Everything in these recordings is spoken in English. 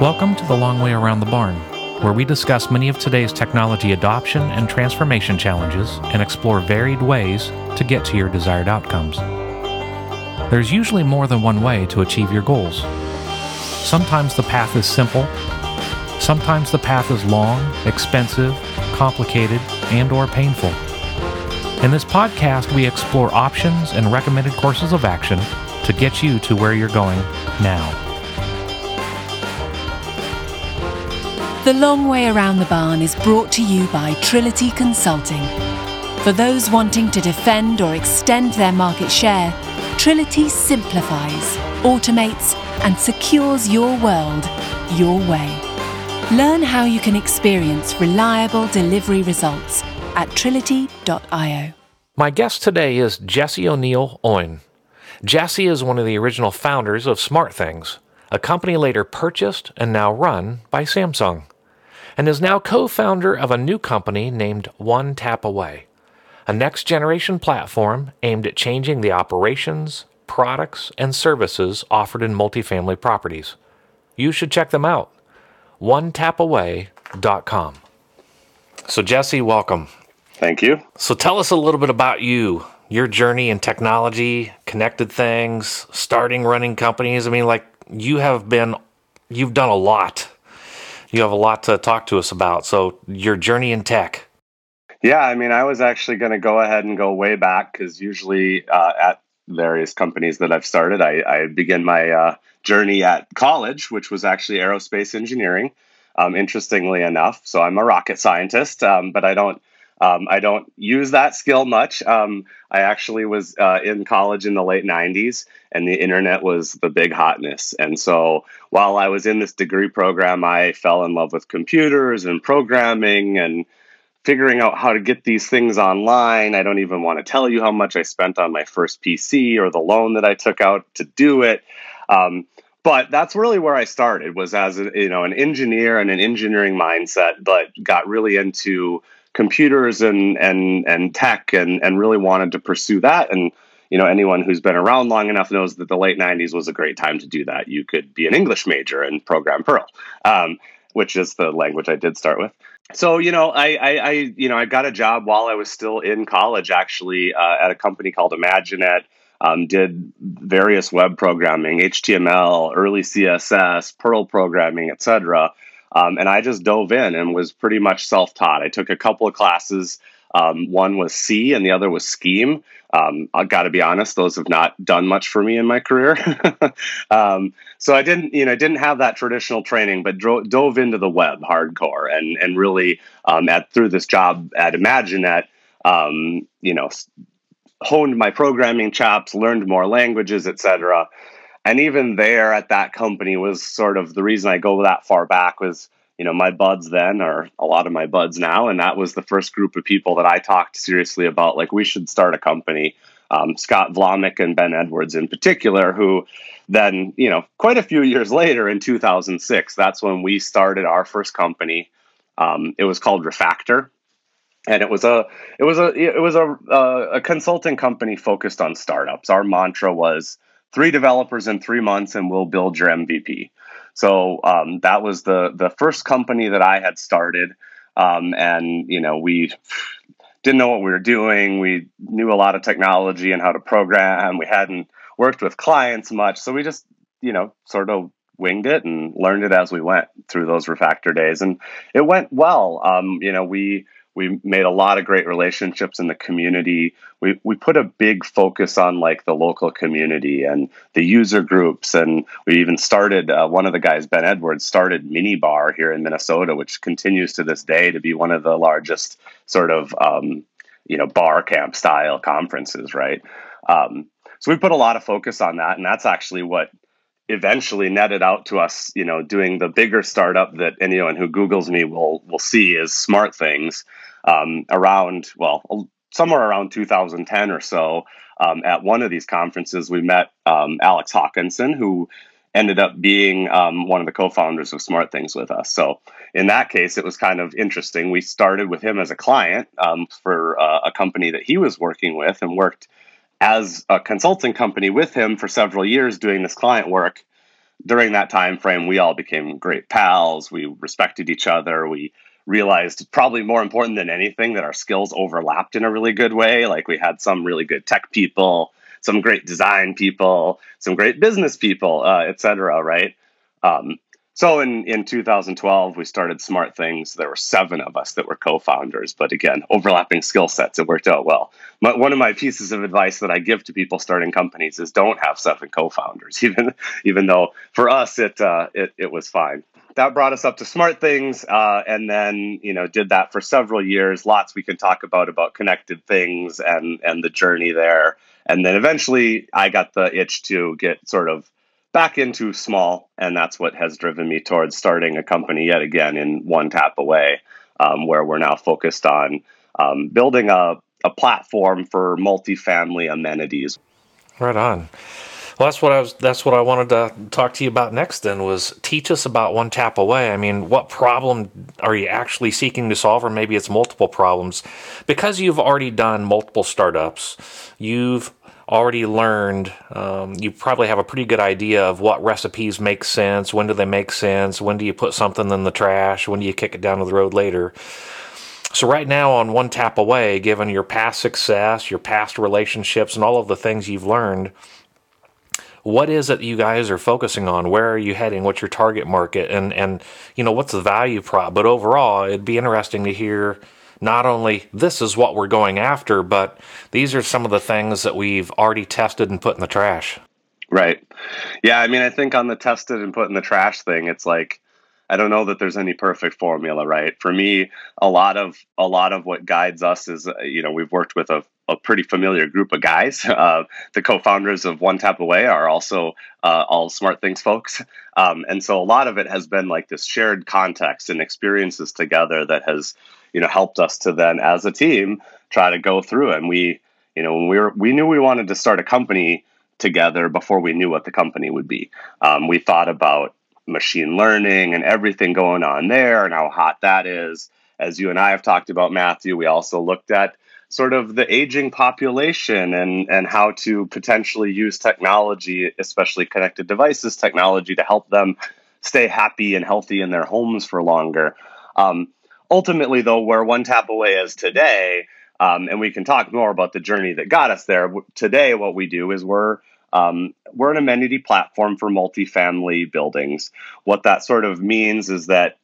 Welcome to The Long Way Around the Barn, where we discuss many of today's technology adoption and transformation challenges and explore varied ways to get to your desired outcomes. There's usually more than one way to achieve your goals. Sometimes the path is simple, sometimes the path is long, expensive, complicated, and or painful. In this podcast, we explore options and recommended courses of action to get you to where you're going now. The Long Way Around the Barn is brought to you by Trility Consulting. For those wanting to defend or extend their market share, Trility simplifies, automates, and secures your world your way. Learn how you can experience reliable delivery results at trility.io. My guest today is Jesse O'Neill Owen. Jesse is one of the original founders of SmartThings, a company later purchased and now run by Samsung and is now co founder of a new company named One Tap Away, a next generation platform aimed at changing the operations, products, and services offered in multifamily properties. You should check them out. OneTapAway.com. So, Jesse, welcome. Thank you. So, tell us a little bit about you, your journey in technology, connected things, starting running companies. I mean, like, you have been, you've done a lot you have a lot to talk to us about. So, your journey in tech. Yeah, I mean, I was actually going to go ahead and go way back because usually uh, at various companies that I've started, I, I begin my uh, journey at college, which was actually aerospace engineering. Um, interestingly enough, so I'm a rocket scientist, um, but I don't um, I don't use that skill much. Um, I actually was uh, in college in the late 90s, and the internet was the big hotness. And so while I was in this degree program, I fell in love with computers and programming and figuring out how to get these things online. I don't even want to tell you how much I spent on my first PC or the loan that I took out to do it. Um, but that's really where I started was as a, you know an engineer and an engineering mindset, but got really into computers and and and tech and and really wanted to pursue that. And you know anyone who's been around long enough knows that the late 90s was a great time to do that. You could be an english major and program perl um, which is the language i did start with. So you know I, I, I you know i got a job while i was still in college actually uh, at a company called imaginet um, did various web programming html early css perl programming etc um, and I just dove in and was pretty much self taught. I took a couple of classes. Um, one was C and the other was Scheme. Um, I got to be honest; those have not done much for me in my career. um, so I didn't, you know, didn't have that traditional training, but dro- dove into the web hardcore and and really um, at through this job at Imaginet, um, you know, honed my programming chops, learned more languages, etc and even there at that company was sort of the reason I go that far back was you know my buds then are a lot of my buds now and that was the first group of people that I talked seriously about like we should start a company. Um, Scott Vlaminck and Ben Edwards in particular who then you know quite a few years later in 2006 that's when we started our first company. Um, it was called Refactor and it was a it was a it was a, a, a consulting company focused on startups our mantra was three developers in three months and we'll build your MVP. So um, that was the the first company that I had started, um, and you know we didn't know what we were doing. We knew a lot of technology and how to program. We hadn't worked with clients much, so we just you know sort of winged it and learned it as we went through those refactor days, and it went well. Um, you know we we made a lot of great relationships in the community. We we put a big focus on like the local community and the user groups, and we even started uh, one of the guys, Ben Edwards, started Minnebar here in Minnesota, which continues to this day to be one of the largest sort of um, you know bar camp style conferences, right? Um, so we put a lot of focus on that, and that's actually what eventually netted out to us, you know, doing the bigger startup that anyone who Googles me will will see is SmartThings, um, around, well, somewhere around 2010 or so, um, at one of these conferences, we met um, Alex Hawkinson, who ended up being um, one of the co-founders of SmartThings with us. So in that case, it was kind of interesting. We started with him as a client um, for uh, a company that he was working with, and worked as a consulting company with him for several years doing this client work. during that time frame, we all became great pals. We respected each other. We realized probably more important than anything that our skills overlapped in a really good way. Like we had some really good tech people, some great design people, some great business people, uh, et cetera, right? Um, so in, in 2012, we started Smart Things. There were seven of us that were co-founders, but again, overlapping skill sets. It worked out well. But one of my pieces of advice that I give to people starting companies is don't have seven co-founders, even even though for us it uh, it, it was fine. That brought us up to Smart Things, uh, and then you know did that for several years. Lots we can talk about about connected things and and the journey there. And then eventually, I got the itch to get sort of back into small, and that's what has driven me towards starting a company yet again in one tap away, um, where we're now focused on um, building a, a platform for multifamily amenities. Right on. Well, that's what I was. That's what I wanted to talk to you about next. Then was teach us about one tap away. I mean, what problem are you actually seeking to solve, or maybe it's multiple problems? Because you've already done multiple startups, you've already learned, um, you probably have a pretty good idea of what recipes make sense, when do they make sense, when do you put something in the trash, when do you kick it down to the road later. So, right now, on one tap away, given your past success, your past relationships, and all of the things you've learned, what is it you guys are focusing on? Where are you heading? What's your target market? And, and you know, what's the value prop? But overall, it'd be interesting to hear not only this is what we're going after, but these are some of the things that we've already tested and put in the trash. Right. Yeah. I mean, I think on the tested and put in the trash thing, it's like, I don't know that there's any perfect formula, right? For me, a lot of a lot of what guides us is, uh, you know, we've worked with a, a pretty familiar group of guys. Uh, the co-founders of One Tap Away are also uh, all Smart Things folks, um, and so a lot of it has been like this shared context and experiences together that has you know helped us to then as a team try to go through and we you know when we were we knew we wanted to start a company together before we knew what the company would be um, we thought about machine learning and everything going on there and how hot that is as you and i have talked about matthew we also looked at sort of the aging population and and how to potentially use technology especially connected devices technology to help them stay happy and healthy in their homes for longer um, ultimately, though, where One Tap Away is today, um, and we can talk more about the journey that got us there. Today, what we do is we're um, we're an amenity platform for multifamily buildings. What that sort of means is that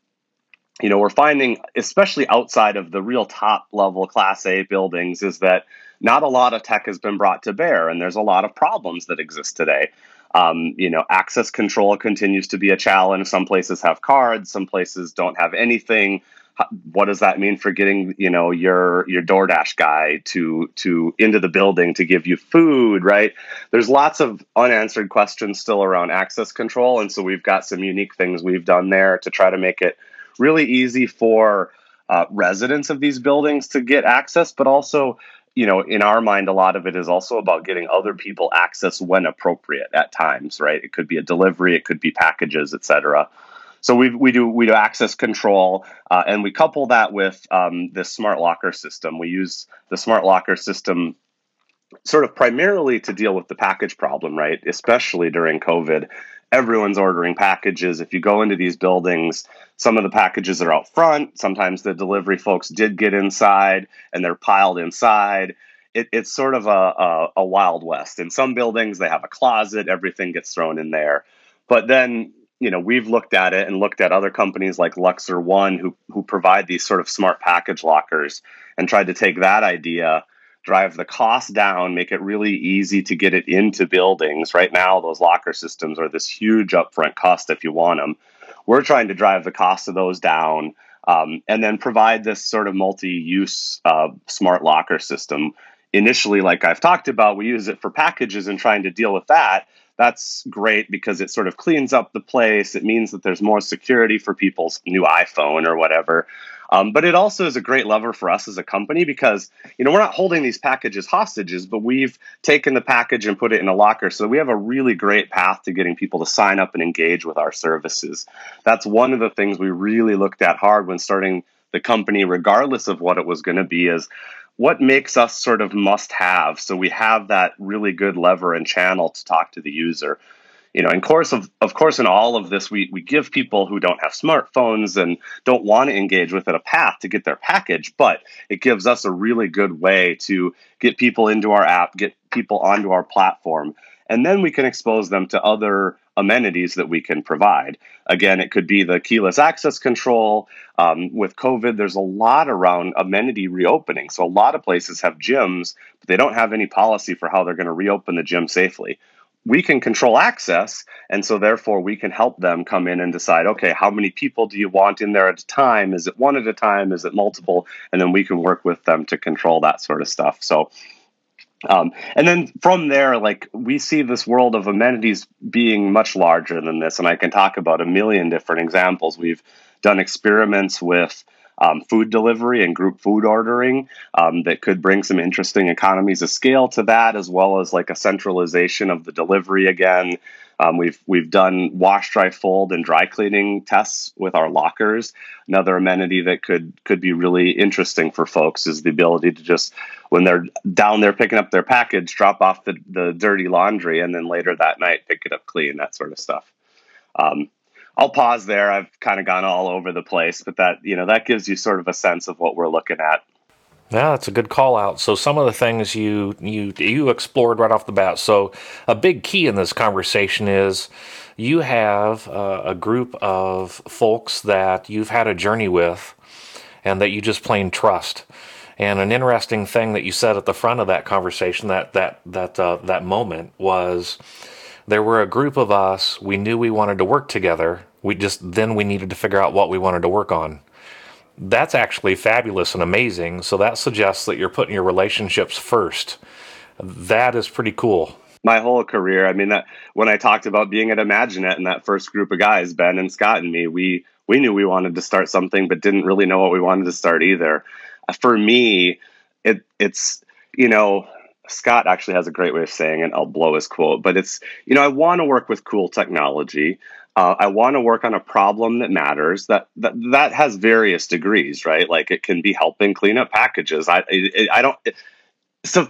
you know we're finding, especially outside of the real top level Class A buildings, is that not a lot of tech has been brought to bear, and there's a lot of problems that exist today. Um, you know, access control continues to be a challenge. Some places have cards, some places don't have anything what does that mean for getting you know your your DoorDash guy to to into the building to give you food right? There's lots of unanswered questions still around access control and so we've got some unique things we've done there to try to make it really easy for uh, residents of these buildings to get access but also you know in our mind a lot of it is also about getting other people access when appropriate at times right? It could be a delivery it could be packages etc so we we do we do access control, uh, and we couple that with um, this smart locker system. We use the smart locker system sort of primarily to deal with the package problem, right? Especially during COVID, everyone's ordering packages. If you go into these buildings, some of the packages are out front. Sometimes the delivery folks did get inside, and they're piled inside. It, it's sort of a, a, a wild west. In some buildings, they have a closet. Everything gets thrown in there. But then you know we've looked at it and looked at other companies like Luxer One who who provide these sort of smart package lockers and tried to take that idea drive the cost down make it really easy to get it into buildings. Right now those locker systems are this huge upfront cost if you want them we're trying to drive the cost of those down um, and then provide this sort of multi-use uh, smart locker system. Initially like i've talked about we use it for packages and trying to deal with that that's great because it sort of cleans up the place. It means that there's more security for people's new iPhone or whatever. Um, but it also is a great lever for us as a company because you know we're not holding these packages hostages, but we've taken the package and put it in a locker. So we have a really great path to getting people to sign up and engage with our services. That's one of the things we really looked at hard when starting the company, regardless of what it was going to be. Is what makes us sort of must have so we have that really good lever and channel to talk to the user. You know, in course of of course, in all of this, we we give people who don't have smartphones and don't want to engage with it a path to get their package, but it gives us a really good way to get people into our app, get people onto our platform, and then we can expose them to other amenities that we can provide. Again, it could be the keyless access control. Um, with COVID, there's a lot around amenity reopening. So a lot of places have gyms, but they don't have any policy for how they're going to reopen the gym safely. We can control access, and so therefore we can help them come in and decide okay, how many people do you want in there at a time? Is it one at a time? Is it multiple? And then we can work with them to control that sort of stuff. So um, and then from there, like we see this world of amenities being much larger than this. And I can talk about a million different examples. We've done experiments with um, food delivery and group food ordering um, that could bring some interesting economies of scale to that, as well as like a centralization of the delivery again. Um, we've we've done wash, dry, fold, and dry cleaning tests with our lockers. Another amenity that could could be really interesting for folks is the ability to just when they're down there picking up their package, drop off the, the dirty laundry, and then later that night pick it up clean, that sort of stuff. Um, I'll pause there. I've kind of gone all over the place, but that you know that gives you sort of a sense of what we're looking at. Yeah, that's a good call out. So some of the things you you you explored right off the bat. So a big key in this conversation is you have uh, a group of folks that you've had a journey with, and that you just plain trust. And an interesting thing that you said at the front of that conversation, that that that uh, that moment was, there were a group of us. We knew we wanted to work together. We just then we needed to figure out what we wanted to work on that's actually fabulous and amazing. So that suggests that you're putting your relationships first. That is pretty cool. My whole career, I mean, that when I talked about being at Imaginet and that first group of guys, Ben and Scott and me, we we knew we wanted to start something, but didn't really know what we wanted to start either. Uh, for me, it it's you know Scott actually has a great way of saying it. I'll blow his quote, but it's you know I want to work with cool technology. Uh, I want to work on a problem that matters. That, that that has various degrees, right? Like it can be helping clean up packages. I I, don't. It, so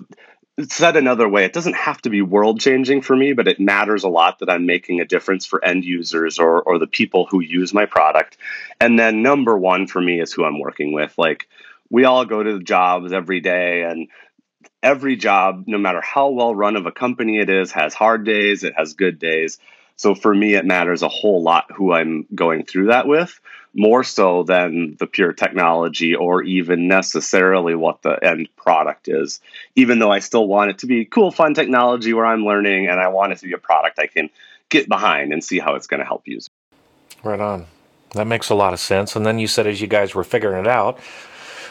said another way, it doesn't have to be world changing for me, but it matters a lot that I'm making a difference for end users or or the people who use my product. And then number one for me is who I'm working with. Like we all go to jobs every day and every job, no matter how well run of a company it is, has hard days, it has good days. So for me, it matters a whole lot who I'm going through that with, more so than the pure technology or even necessarily what the end product is. Even though I still want it to be cool, fun technology where I'm learning and I want it to be a product I can get behind and see how it's going to help users. Right on. That makes a lot of sense. And then you said as you guys were figuring it out,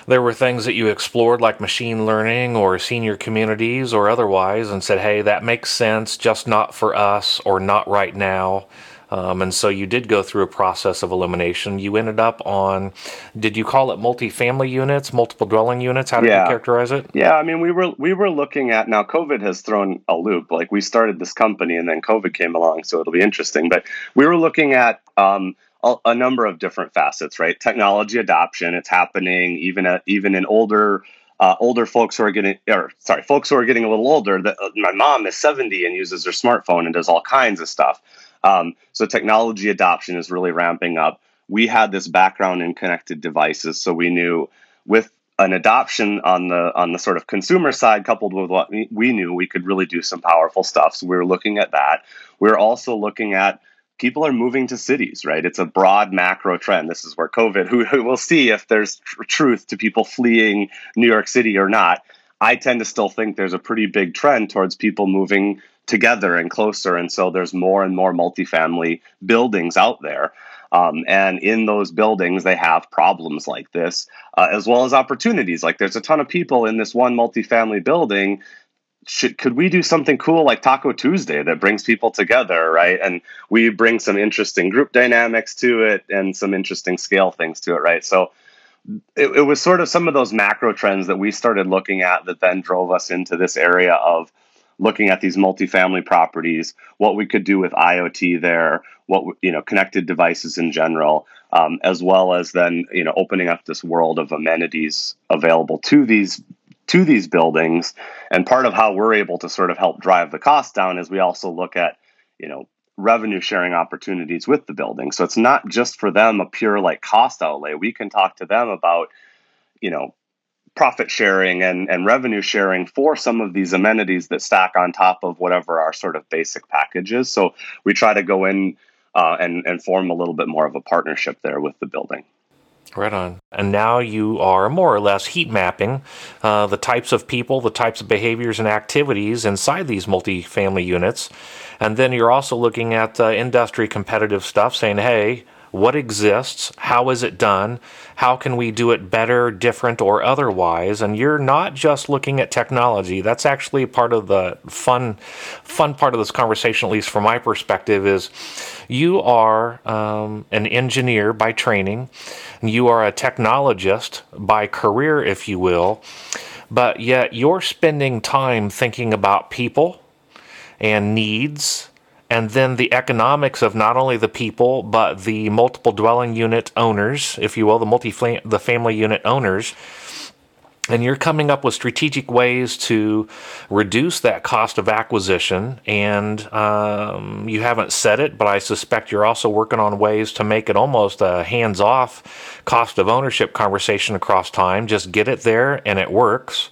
there were things that you explored like machine learning or senior communities or otherwise and said, hey, that makes sense, just not for us or not right now. Um, and so you did go through a process of elimination. You ended up on, did you call it multi-family units, multiple dwelling units? How did yeah. you characterize it? Yeah, I mean, we were we were looking at now. COVID has thrown a loop. Like we started this company, and then COVID came along, so it'll be interesting. But we were looking at um, a, a number of different facets, right? Technology adoption, it's happening even at, even in older uh, older folks who are getting, or sorry, folks who are getting a little older. That uh, my mom is 70 and uses her smartphone and does all kinds of stuff. Um, so technology adoption is really ramping up. We had this background in connected devices, so we knew with an adoption on the on the sort of consumer side coupled with what we knew we could really do some powerful stuff so we were looking at that we are also looking at people are moving to cities, right? It's a broad macro trend. This is where COVID, who, who will see if there's tr- truth to people fleeing New York City or not. I tend to still think there's a pretty big trend towards people moving together and closer. And so there's more and more multifamily buildings out there. Um, and in those buildings, they have problems like this, uh, as well as opportunities. Like there's a ton of people in this one multifamily building should could we do something cool like Taco Tuesday that brings people together, right? And we bring some interesting group dynamics to it and some interesting scale things to it, right? So it, it was sort of some of those macro trends that we started looking at that then drove us into this area of looking at these multifamily properties, what we could do with IoT there, what you know, connected devices in general, um, as well as then you know opening up this world of amenities available to these to these buildings. And part of how we're able to sort of help drive the cost down is we also look at, you know, revenue sharing opportunities with the building. So it's not just for them a pure like cost outlay. We can talk to them about, you know, profit sharing and, and revenue sharing for some of these amenities that stack on top of whatever our sort of basic package is. So we try to go in uh, and, and form a little bit more of a partnership there with the building. Right on. And now you are more or less heat mapping uh, the types of people, the types of behaviors and activities inside these multifamily units. And then you're also looking at uh, industry competitive stuff, saying, hey, what exists, how is it done, how can we do it better, different, or otherwise. And you're not just looking at technology. That's actually part of the fun, fun part of this conversation, at least from my perspective, is you are um, an engineer by training, you are a technologist by career, if you will, but yet you're spending time thinking about people and needs and then the economics of not only the people but the multiple dwelling unit owners, if you will, the multi the family unit owners. And you're coming up with strategic ways to reduce that cost of acquisition. And um, you haven't said it, but I suspect you're also working on ways to make it almost a hands off cost of ownership conversation across time. Just get it there and it works.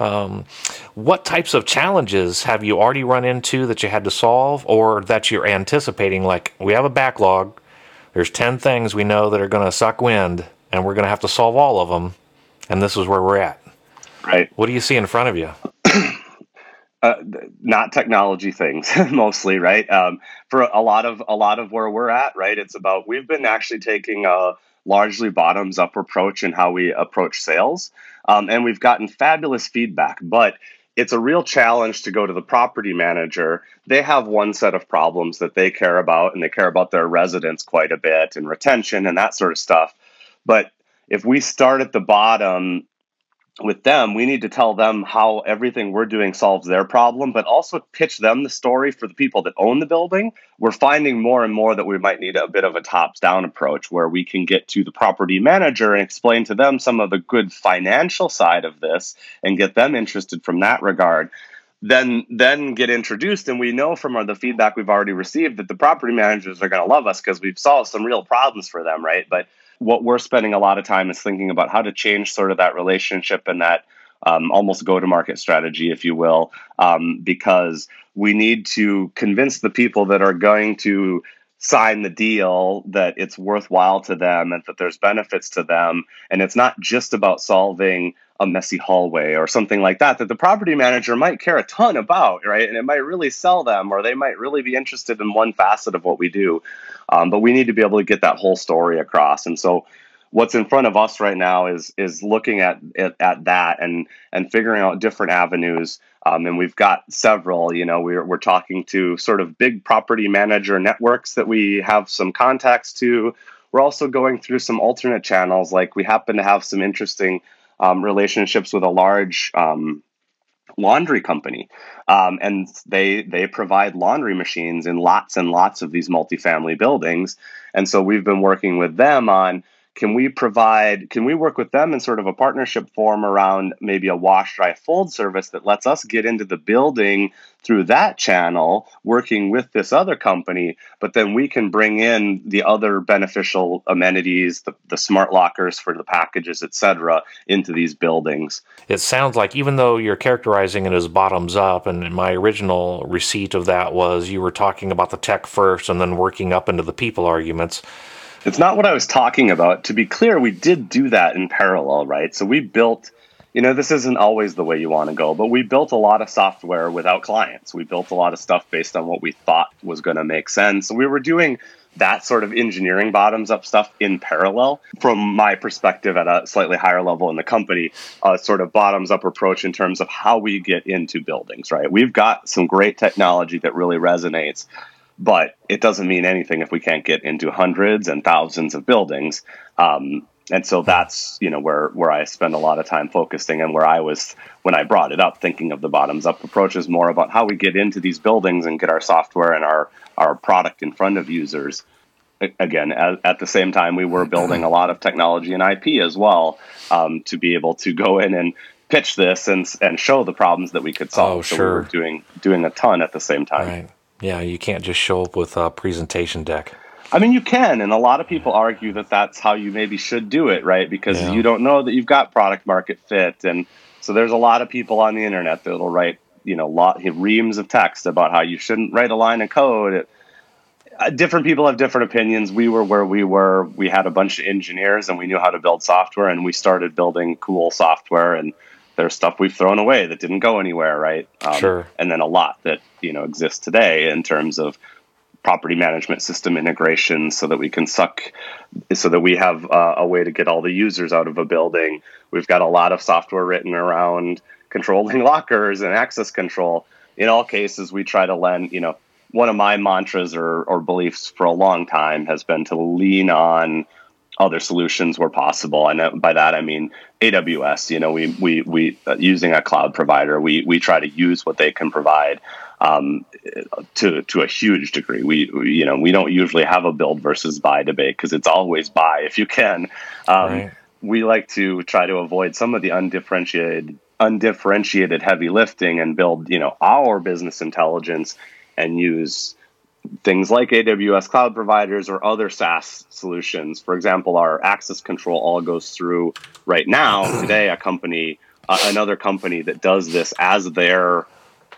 Um, what types of challenges have you already run into that you had to solve or that you're anticipating? Like, we have a backlog, there's 10 things we know that are going to suck wind, and we're going to have to solve all of them, and this is where we're at. Right. What do you see in front of you? Uh, not technology things mostly right um, for a lot of a lot of where we're at right it's about we've been actually taking a largely bottoms up approach in how we approach sales um, and we've gotten fabulous feedback, but it's a real challenge to go to the property manager. They have one set of problems that they care about, and they care about their residents quite a bit and retention and that sort of stuff. But if we start at the bottom with them, we need to tell them how everything we're doing solves their problem, but also pitch them the story for the people that own the building. We're finding more and more that we might need a bit of a tops down approach where we can get to the property manager and explain to them some of the good financial side of this and get them interested from that regard. Then, then get introduced, and we know from our, the feedback we've already received that the property managers are going to love us because we've solved some real problems for them, right? But what we're spending a lot of time is thinking about how to change sort of that relationship and that um, almost go to market strategy, if you will, um, because we need to convince the people that are going to sign the deal that it's worthwhile to them and that there's benefits to them. And it's not just about solving a messy hallway or something like that that the property manager might care a ton about, right? And it might really sell them or they might really be interested in one facet of what we do. Um, but we need to be able to get that whole story across. And so what's in front of us right now is is looking at at, at that and and figuring out different avenues. Um, and we've got several. You know, we're we're talking to sort of big property manager networks that we have some contacts to. We're also going through some alternate channels. Like we happen to have some interesting um, relationships with a large um, laundry company, um, and they they provide laundry machines in lots and lots of these multifamily buildings. And so we've been working with them on can we provide can we work with them in sort of a partnership form around maybe a wash dry fold service that lets us get into the building through that channel working with this other company but then we can bring in the other beneficial amenities the, the smart lockers for the packages etc into these buildings? It sounds like even though you're characterizing it as bottoms up and my original receipt of that was you were talking about the tech first and then working up into the people arguments it's not what I was talking about. To be clear, we did do that in parallel, right? So we built, you know, this isn't always the way you want to go, but we built a lot of software without clients. We built a lot of stuff based on what we thought was going to make sense. So we were doing that sort of engineering bottoms up stuff in parallel from my perspective at a slightly higher level in the company a sort of bottoms up approach in terms of how we get into buildings right we've got some great technology that really resonates but it doesn't mean anything if we can't get into hundreds and thousands of buildings. Um, and so that's you know where where I spend a lot of time focusing, and where I was when I brought it up, thinking of the bottoms up approach is more about how we get into these buildings and get our software and our our product in front of users. Again, at, at the same time, we were building a lot of technology and IP as well um, to be able to go in and pitch this and and show the problems that we could solve. Oh, sure. So we were doing doing a ton at the same time. Right. Yeah, you can't just show up with a presentation deck. I mean, you can, and a lot of people argue that that's how you maybe should do it, right? Because Yeah. you don't know that you've got product market fit, and so there's a lot of people on the internet that'll write, you know, lot reams of text about how you shouldn't write a line of code. It, uh, different people have different opinions. We were where we were. We had a bunch of engineers, and we knew how to build software, and we started building cool software. And there's stuff we've thrown away that didn't go anywhere, right? Um, Sure. And then a lot that you know exists today in terms of property management system integration so that we can suck so that we have uh, a way to get all the users out of a building we've got a lot of software written around controlling lockers and access control in all cases we try to lend you know one of my mantras or, or beliefs for a long time has been to lean on other solutions where possible and uh, by that i mean aws you know we we, we uh, using a cloud provider we we try to use what they can provide um, to to a huge degree. We, we you know we don't usually have a build versus buy debate because it's always buy if you can. Um, Right. We like to try to avoid some of the undifferentiated undifferentiated heavy lifting and build you know our business intelligence and use things like AWS cloud providers or other SaaS solutions. For example, our access control all goes through right now today a company uh, another company that does this as their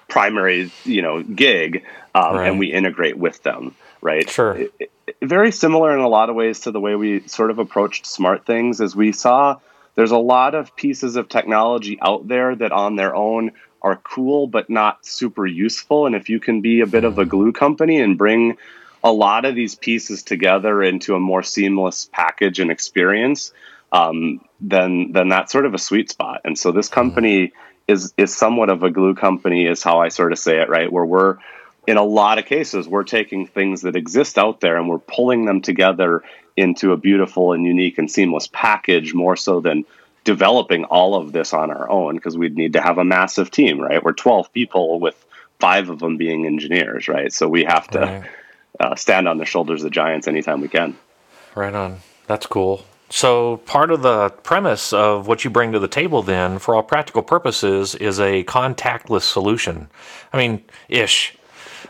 primary you know gig um, Right. and we integrate with them right Sure. It- it- very similar in a lot of ways to the way we sort of approached smart things as we saw there's a lot of pieces of technology out there that on their own are cool but not super useful. And if you can be a bit of a glue company and bring a lot of these pieces together into a more seamless package and experience um, then then that's sort of a sweet spot. And so this company is is somewhat of a glue company is how I sort of say it right? Where we're in a lot of cases we're taking things that exist out there and we're pulling them together into a beautiful and unique and seamless package more so than developing all of this on our own because we'd need to have a massive team right we're 12 people with five of them being engineers right so we have to Right. uh, stand on the shoulders of giants anytime we can Right on. That's cool. So, part of the premise of what you bring to the table, then, for all practical purposes, is a contactless solution. I mean, ish.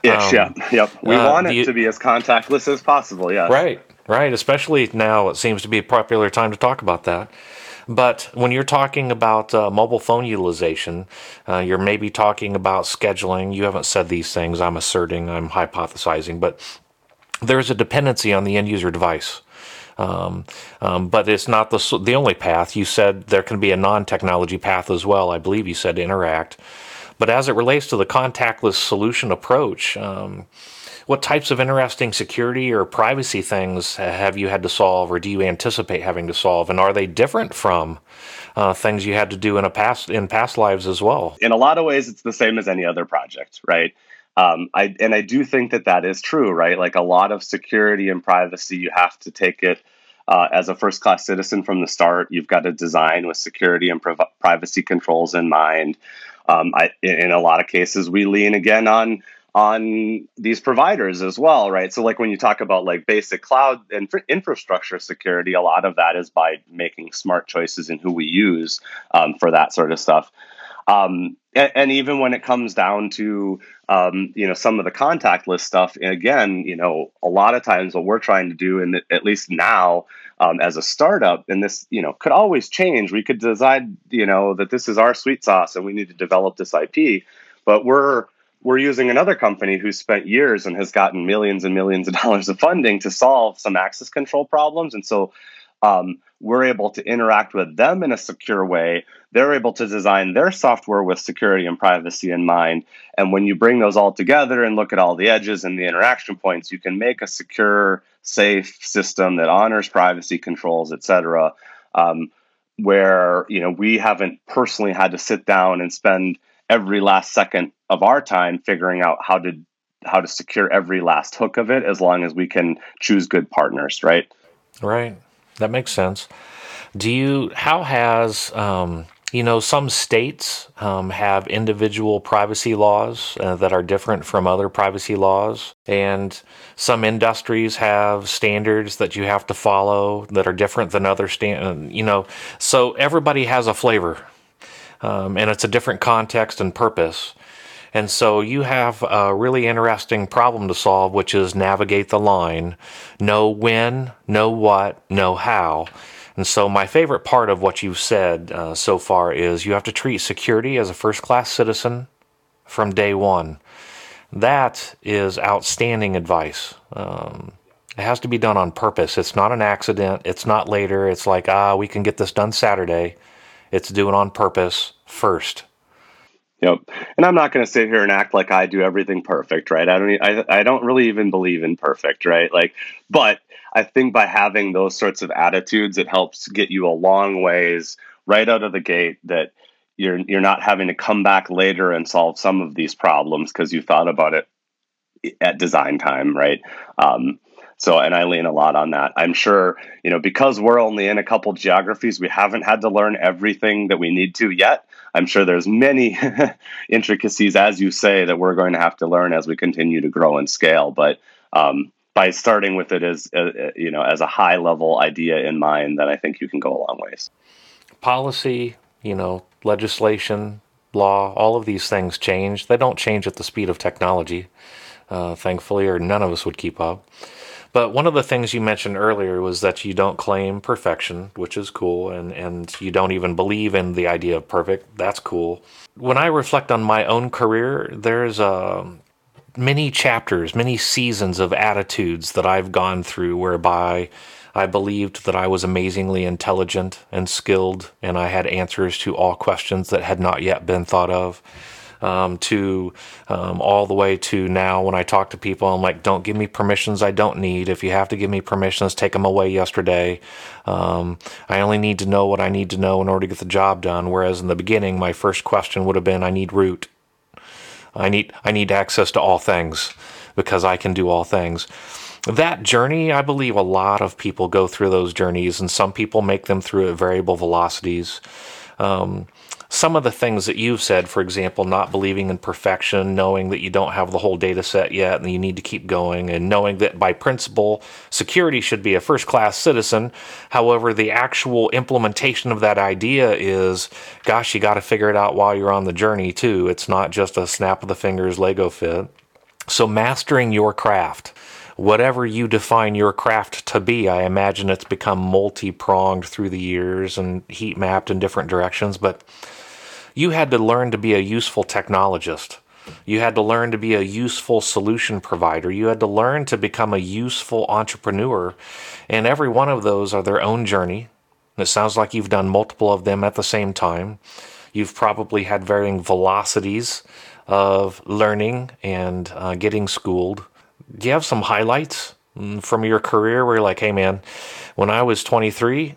ish Um, yeah yep we uh, want it you- to be as contactless as possible yeah Right, right. Especially now, it seems to be a popular time to talk about that. But when you're talking about uh, mobile phone utilization, uh, you're maybe talking about scheduling. You haven't said these things. I'm asserting, I'm hypothesizing, but there's a dependency on the end user device. Um, um, but it's not the the only path. You said there can be a non-technology path as well. I believe you said interact. But as it relates to the contactless solution approach, um, what types of interesting security or privacy things have you had to solve, or do you anticipate having to solve? And are they different from uh, things you had to do in a past in past lives as well? in a lot of ways it's the same as any other project right um, I, and i do think that that is true right like a lot of security and privacy you have to take it uh, as a first class citizen from the start you've got to design with security and priv- privacy controls in mind um, I, in a lot of cases we lean again on on these providers as well right? So like when you talk about like basic cloud infra- infrastructure security a lot of that is by making smart choices in who we use um, for that sort of stuff. Um, and, and even when it comes down to um, you know some of the contactless stuff and again you know a lot of times what we're trying to do and at least now um, as a startup and this you know could always change. We could decide you know that this is our sweet sauce and we need to develop this ip but we're we're using another company who spent years and has gotten millions and millions of dollars of funding to solve some access control problems and so um, we're able to interact with them in a secure way. They're able to design their software with security and privacy in mind. And when you bring those all together and look at all the edges and the interaction points, you can make a secure, safe system that honors privacy controls, et cetera. Um, where you know we haven't personally had to sit down and spend every last second of our time figuring out how to how to secure every last hook of it as long as we can choose good partners right Right. That makes sense. Do you, how has, um, you know, some states um, have individual privacy laws uh, that are different from other privacy laws, and some industries have standards that you have to follow that are different than other stand. You know, so everybody has a flavor, um, and it's a different context and purpose. And so you have a really interesting problem to solve, which is navigate the line, know when, know what, know how. And so, my favorite part of what you've said uh, so far is you have to treat security as a first class citizen from day one. That is outstanding advice. Um, it has to be done on purpose. It's not an accident. It's not later. It's like, ah, we can get this done Saturday. It's doing on purpose first. Yep. And I'm not going to sit here and act like I do everything perfect, right? I don't I, I don't really even believe in perfect, right? Like but I think by having those sorts of attitudes it helps get you a long ways right out of the gate that you're you're not having to come back later and solve some of these problems because you thought about it at design time, right? Um, so, and I lean a lot on that. I'm sure, you know, because we're only in a couple geographies, we haven't had to learn everything that we need to yet. I'm sure there's many intricacies, as you say, that we're going to have to learn as we continue to grow and scale. But um, by starting with it as, uh, uh you know, as a high level idea in mind, then I think you can go a long ways. Policy, you know, legislation, law, all of these things change. They don't change at the speed of technology, uh, thankfully, or none of us would keep up. But one of the things you mentioned earlier was that you don't claim perfection, which is cool, and, and you don't even believe in the idea of perfect. That's cool. When I reflect on my own career, there's uh, many chapters, many seasons of attitudes that I've gone through whereby I believed that I was amazingly intelligent and skilled, and I had answers to all questions that had not yet been thought of um, to um, all the way to now when I talk to people, I'm like, don't give me permissions I don't need. If you have to give me permissions, take them away yesterday. Um, I only need to know what I need to know in order to get the job done. Whereas in the beginning, my first question would have been, I need root. I need I need access to all things because I can do all things. That journey, I believe a lot of people go through those journeys, and some people make them through at variable velocities. Um, some of the things that you've said, for example, not believing in perfection, knowing that you don't have the whole data set yet and you need to keep going, and knowing that by principle, security should be a first class citizen. However, the actual implementation of that idea is, gosh, you got to figure it out while you're on the journey, too. It's not just a snap of the fingers Lego fit. So, mastering your craft whatever you define your craft to be, I imagine it's become multi pronged through the years and heat mapped in different directions. But you had to learn to be a useful technologist. You had to learn to be a useful solution provider. You had to learn to become a useful entrepreneur. And every one of those are their own journey. It sounds like you've done multiple of them at the same time. You've probably had varying velocities of learning and uh, getting schooled. Do you have some highlights mm, from your career where you're like, hey man, when I was 23,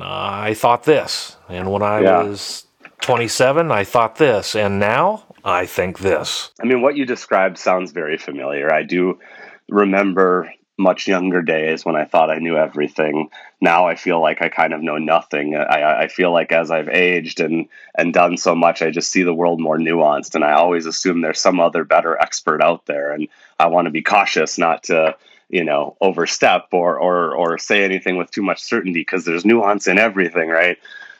I thought this. And when I yeah. was 27, I thought this, and now I think this. I mean, what you described sounds very familiar. I do remember much younger days when I thought I knew everything. Now I feel like I kind of know nothing. I, I feel like as I've aged and and done so much, I just see the world more nuanced, and I always assume there's some other better expert out there, and I want to be cautious not to you know overstep or or or say anything with too much certainty because there's nuance in everything, right?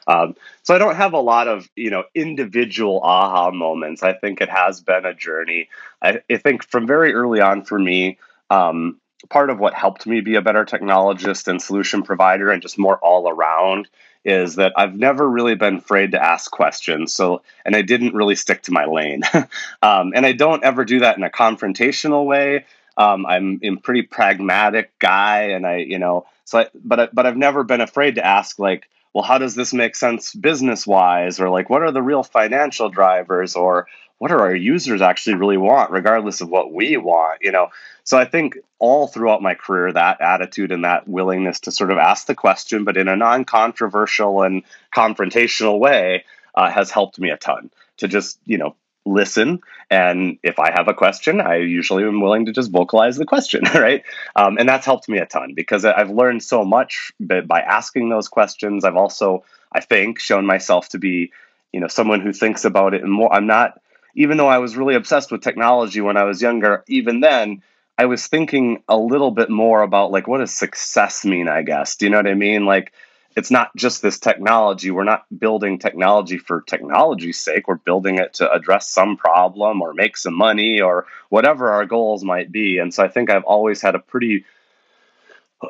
Um, so I don't have a lot of you know individual aha moments. I think it has been a journey. I, I think from very early on for me, um, part of what helped me be a better technologist and solution provider and just more all around is that I've never really been afraid to ask questions. So, and I didn't really stick to my lane. um, and I don't ever do that in a confrontational way. Um, I'm a pretty pragmatic guy, and I, you know, so I, but but I've never been afraid to ask like, well, how does this make sense business wise? Or like, what are the real financial drivers? Or what are our users actually really want, regardless of what we want? You know, so I think all throughout my career, that attitude and that willingness to sort of ask the question, but in a non controversial and confrontational way, uh, has helped me a ton to just, you know, listen. And if I have a question, I usually am willing to just vocalize the question, right? Um, and that's helped me a ton because I've learned so much by asking those questions. I've also, I think, shown myself to be, you know, someone who thinks about it and more. I'm not, even though I was really obsessed with technology when I was younger, even then, I was thinking a little bit more about like what does success mean, I guess. Do you know what I mean? Like it's not just this technology. We're not building technology for technology's sake. We're building it to address some problem or make some money or whatever our goals might be. And so I think I've always had a pretty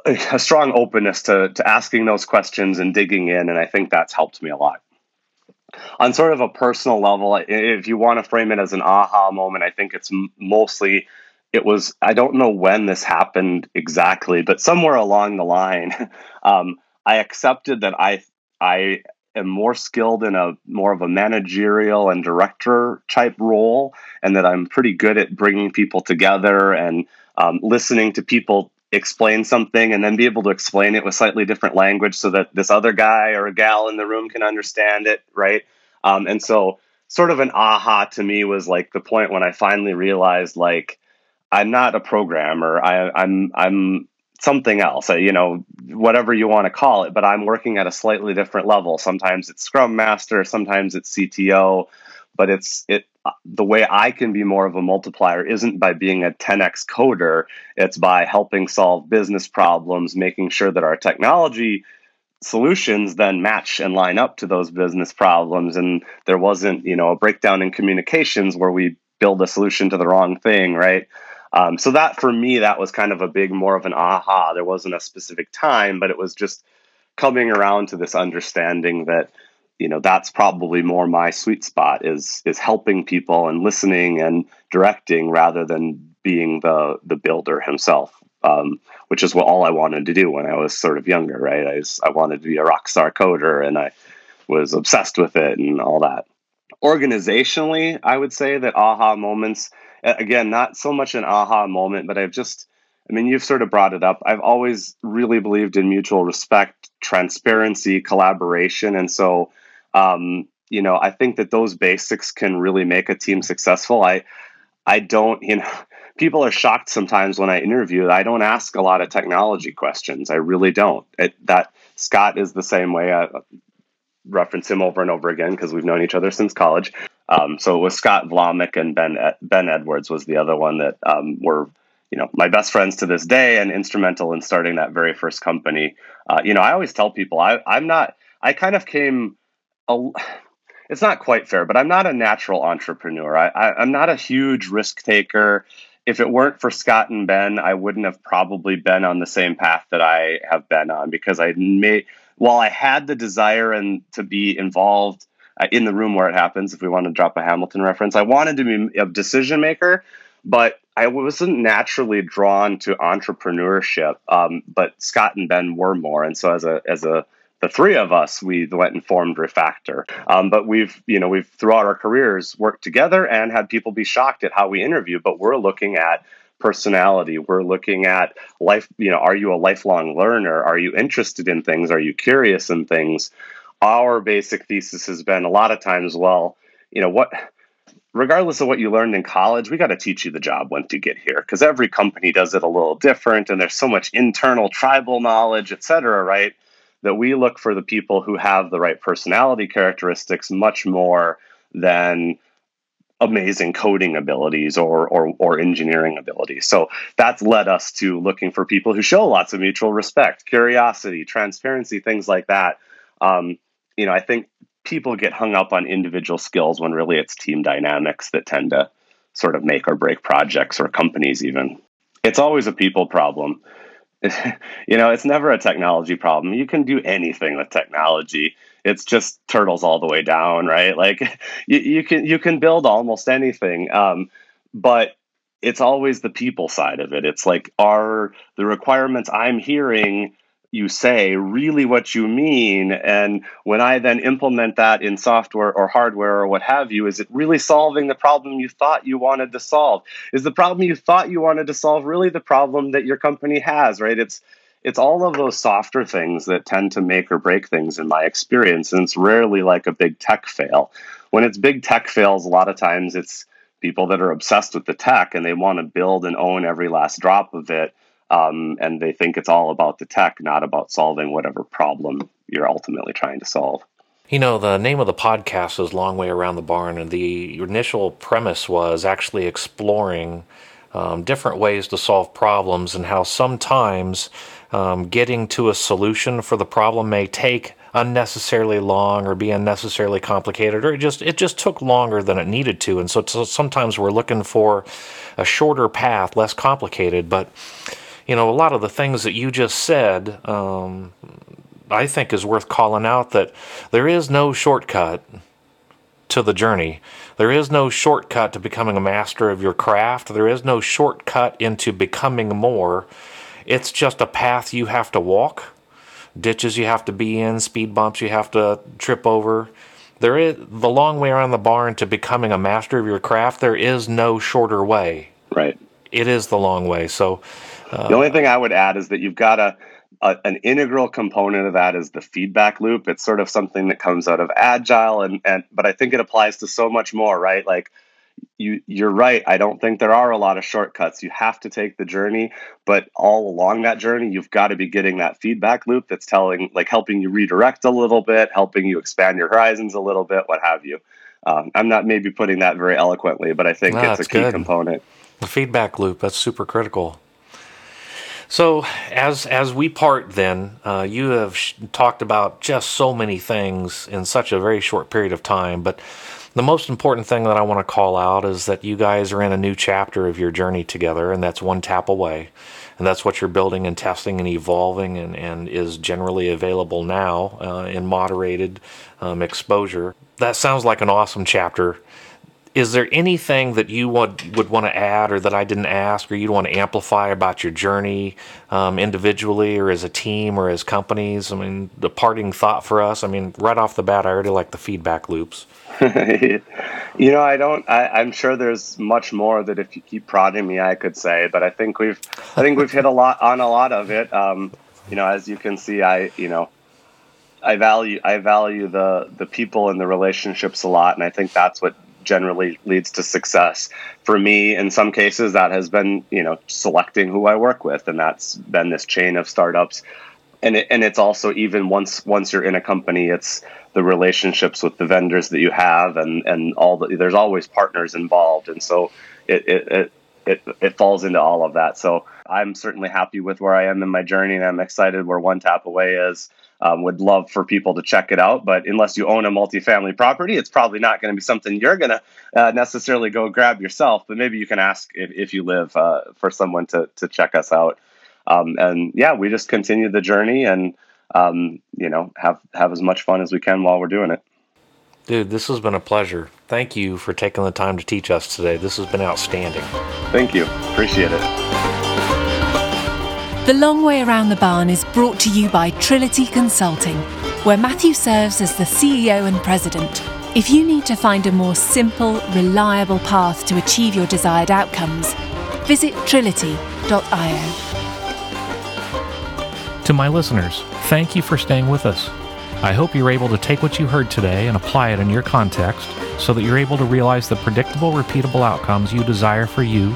a strong openness to, to asking those questions and digging in. And I think that's helped me a lot. On sort of a personal level, if you want to frame it as an aha moment, I think it's mostly it was i don't know when this happened exactly but somewhere along the line um, i accepted that i i am more skilled in a more of a managerial and director type role and that i'm pretty good at bringing people together and um, listening to people explain something and then be able to explain it with slightly different language so that this other guy or a gal in the room can understand it right um, and so sort of an aha to me was like the point when i finally realized like I'm not a programmer. I, I'm I'm something else. Uh, you know, whatever you want to call it. But I'm working at a slightly different level. Sometimes it's Scrum Master. Sometimes it's CTO. But it's it uh, the way I can be more of a multiplier isn't by being a 10x coder. It's by helping solve business problems, making sure that our technology solutions then match and line up to those business problems and there wasn't you know a breakdown in communications where we build a solution to the wrong thing right um, so that for me, that was kind of a big, more of an aha. There wasn't a specific time, but it was just coming around to this understanding that you know that's probably more my sweet spot is is helping people and listening and directing rather than being the the builder himself um, which is what all I wanted to do when I was sort of younger right I, was, I wanted to be a rock star coder and I was obsessed with it and all that organizationally I would say that aha moments again, not so much an aha moment, but I've just, I mean, you've sort of brought it up. I've always really believed in mutual respect, transparency, collaboration. And so, um, you know, I think that those basics can really make a team successful. I, I don't, you know, people are shocked sometimes when I interview. I don't ask a lot of technology questions. I really don't. It, that Scott is the same way. I reference him over and over again because we've known each other since college. Um, so it was Scott Vlaminck and Ben Ben Edwards was the other one that um, were you know my best friends to this day and instrumental in starting that very first company. Uh, you know, I always tell people I, I'm not. I kind of came. A, it's not quite fair, but I'm not a natural entrepreneur. I, I, I'm not a huge risk taker. If it weren't for Scott and Ben, I wouldn't have probably been on the same path that I have been on because I made while I had the desire and to be involved in the room where it happens, if we want to drop a Hamilton reference. I wanted to be a decision maker, but I wasn't naturally drawn to entrepreneurship. Um, but Scott and Ben were more, and so as a as a the three of us we went and formed Refactor. Um, but we've you know we've throughout our careers worked together and had people be shocked at how we interview. But we're looking at personality we're looking at life you know are you a lifelong learner are you interested in things are you curious in things our basic thesis has been a lot of times, well, you know, what, regardless of what you learned in college, we got to teach you the job once you get here because every company does it a little different and there's so much internal tribal knowledge, et cetera, right? That we look for the people who have the right personality characteristics much more than amazing coding abilities or, or or engineering abilities. So that's led us to looking for people who show lots of mutual respect, curiosity, transparency, things like that. Um, you know, I think people get hung up on individual skills when really it's team dynamics that tend to sort of make or break projects or companies even. It's always a people problem. you know, it's never a technology problem. You can do anything with technology. It's just turtles all the way down, right? Like you, you can you can build almost anything. Um, but it's always the people side of it. It's like are the requirements I'm hearing you say really what you mean and when i then implement that in software or hardware or what have you is it really solving the problem you thought you wanted to solve? Is the problem you thought you wanted to solve really the problem that your company has right? It's it's all of those softer things that tend to make or break things in my experience and it's rarely like a big tech fail. When it's big tech fails a lot of times it's people that are obsessed with the tech and they want to build and own every last drop of it um, and they think it's all about the tech, not about solving whatever problem you're ultimately trying to solve. You know, the name of the podcast is Long Way Around the Barn, and the initial premise was actually exploring um, different ways to solve problems, and how sometimes um, getting to a solution for the problem may take unnecessarily long or be unnecessarily complicated or it just it just took longer than it needed to and so, so sometimes we're looking for a shorter path less complicated but you know a lot of the things that you just said um, i think is worth calling out that there is no shortcut to the journey there is no shortcut to becoming a master of your craft there is no shortcut into becoming more it's just a path you have to walk ditches you have to be in, speed bumps you have to trip over. There is the long way around the barn to becoming a master of your craft. There is no shorter way. Right. It is the long way. So uh, the only thing I would add is that you've got a, a, an integral component of that is the feedback loop. It's sort of something that comes out of agile, and and but I think it applies to so much more. Right. Like you you're right. I don't think there are a lot of shortcuts. You have to take the journey, but all along that journey, you've got to be getting that feedback loop that's telling, like, helping you redirect a little bit, helping you expand your horizons a little bit, what have you. Um, I'm not maybe putting that very eloquently, but I think no, it's a key good. component. The feedback loop that's super critical. So as as we part, then uh, you have sh- talked about just so many things in such a very short period of time, but the most important thing that I want to call out is that you guys are in a new chapter of your journey together, and that's one tap away. And that's what you're building and testing and evolving and, and is generally available now uh, in moderated um, exposure. That sounds like an awesome chapter. Is there anything that you would, would want to add or that I didn't ask or you'd want to amplify about your journey um, individually or as a team or as companies? I mean, the parting thought for us, I mean, right off the bat, I already like the feedback loops. you know, I don't. I, am sure there's much more that if you keep prodding me, I could say. But I think we've, I think we've hit a lot on a lot of it. Um, you know, as you can see, I, you know, I value I value the the people and the relationships a lot, and I think that's what generally leads to success. For me, in some cases, that has been you know selecting who I work with, and that's been this chain of startups. And it, and it's also even once once you're in a company, it's the relationships with the vendors that you have and and all the there's always partners involved and so it it, it it, it falls into all of that. So I'm certainly happy with where I am in my journey, and I'm excited where One Tap Away is. Um, would love for people to check it out, but unless you own a multifamily property, it's probably not going to be something you're going to uh, necessarily go grab yourself. But maybe you can ask if, if you live uh, for someone to to check us out. Um, and yeah, we just continue the journey and um, you know, have have as much fun as we can while we're doing it. Dude, this has been a pleasure. Thank you for taking the time to teach us today. This has been outstanding. Thank you. Appreciate it. The Long Way Around the Barn is brought to you by Trility Consulting, where Matthew serves as the CEO and president. If you need to find a more simple, reliable path to achieve your desired outcomes, visit trility.io. To my listeners, thank you for staying with us. I hope you're able to take what you heard today and apply it in your context so that you're able to realize the predictable, repeatable outcomes you desire for you,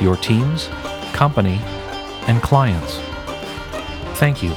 your teams, company, and clients. Thank you.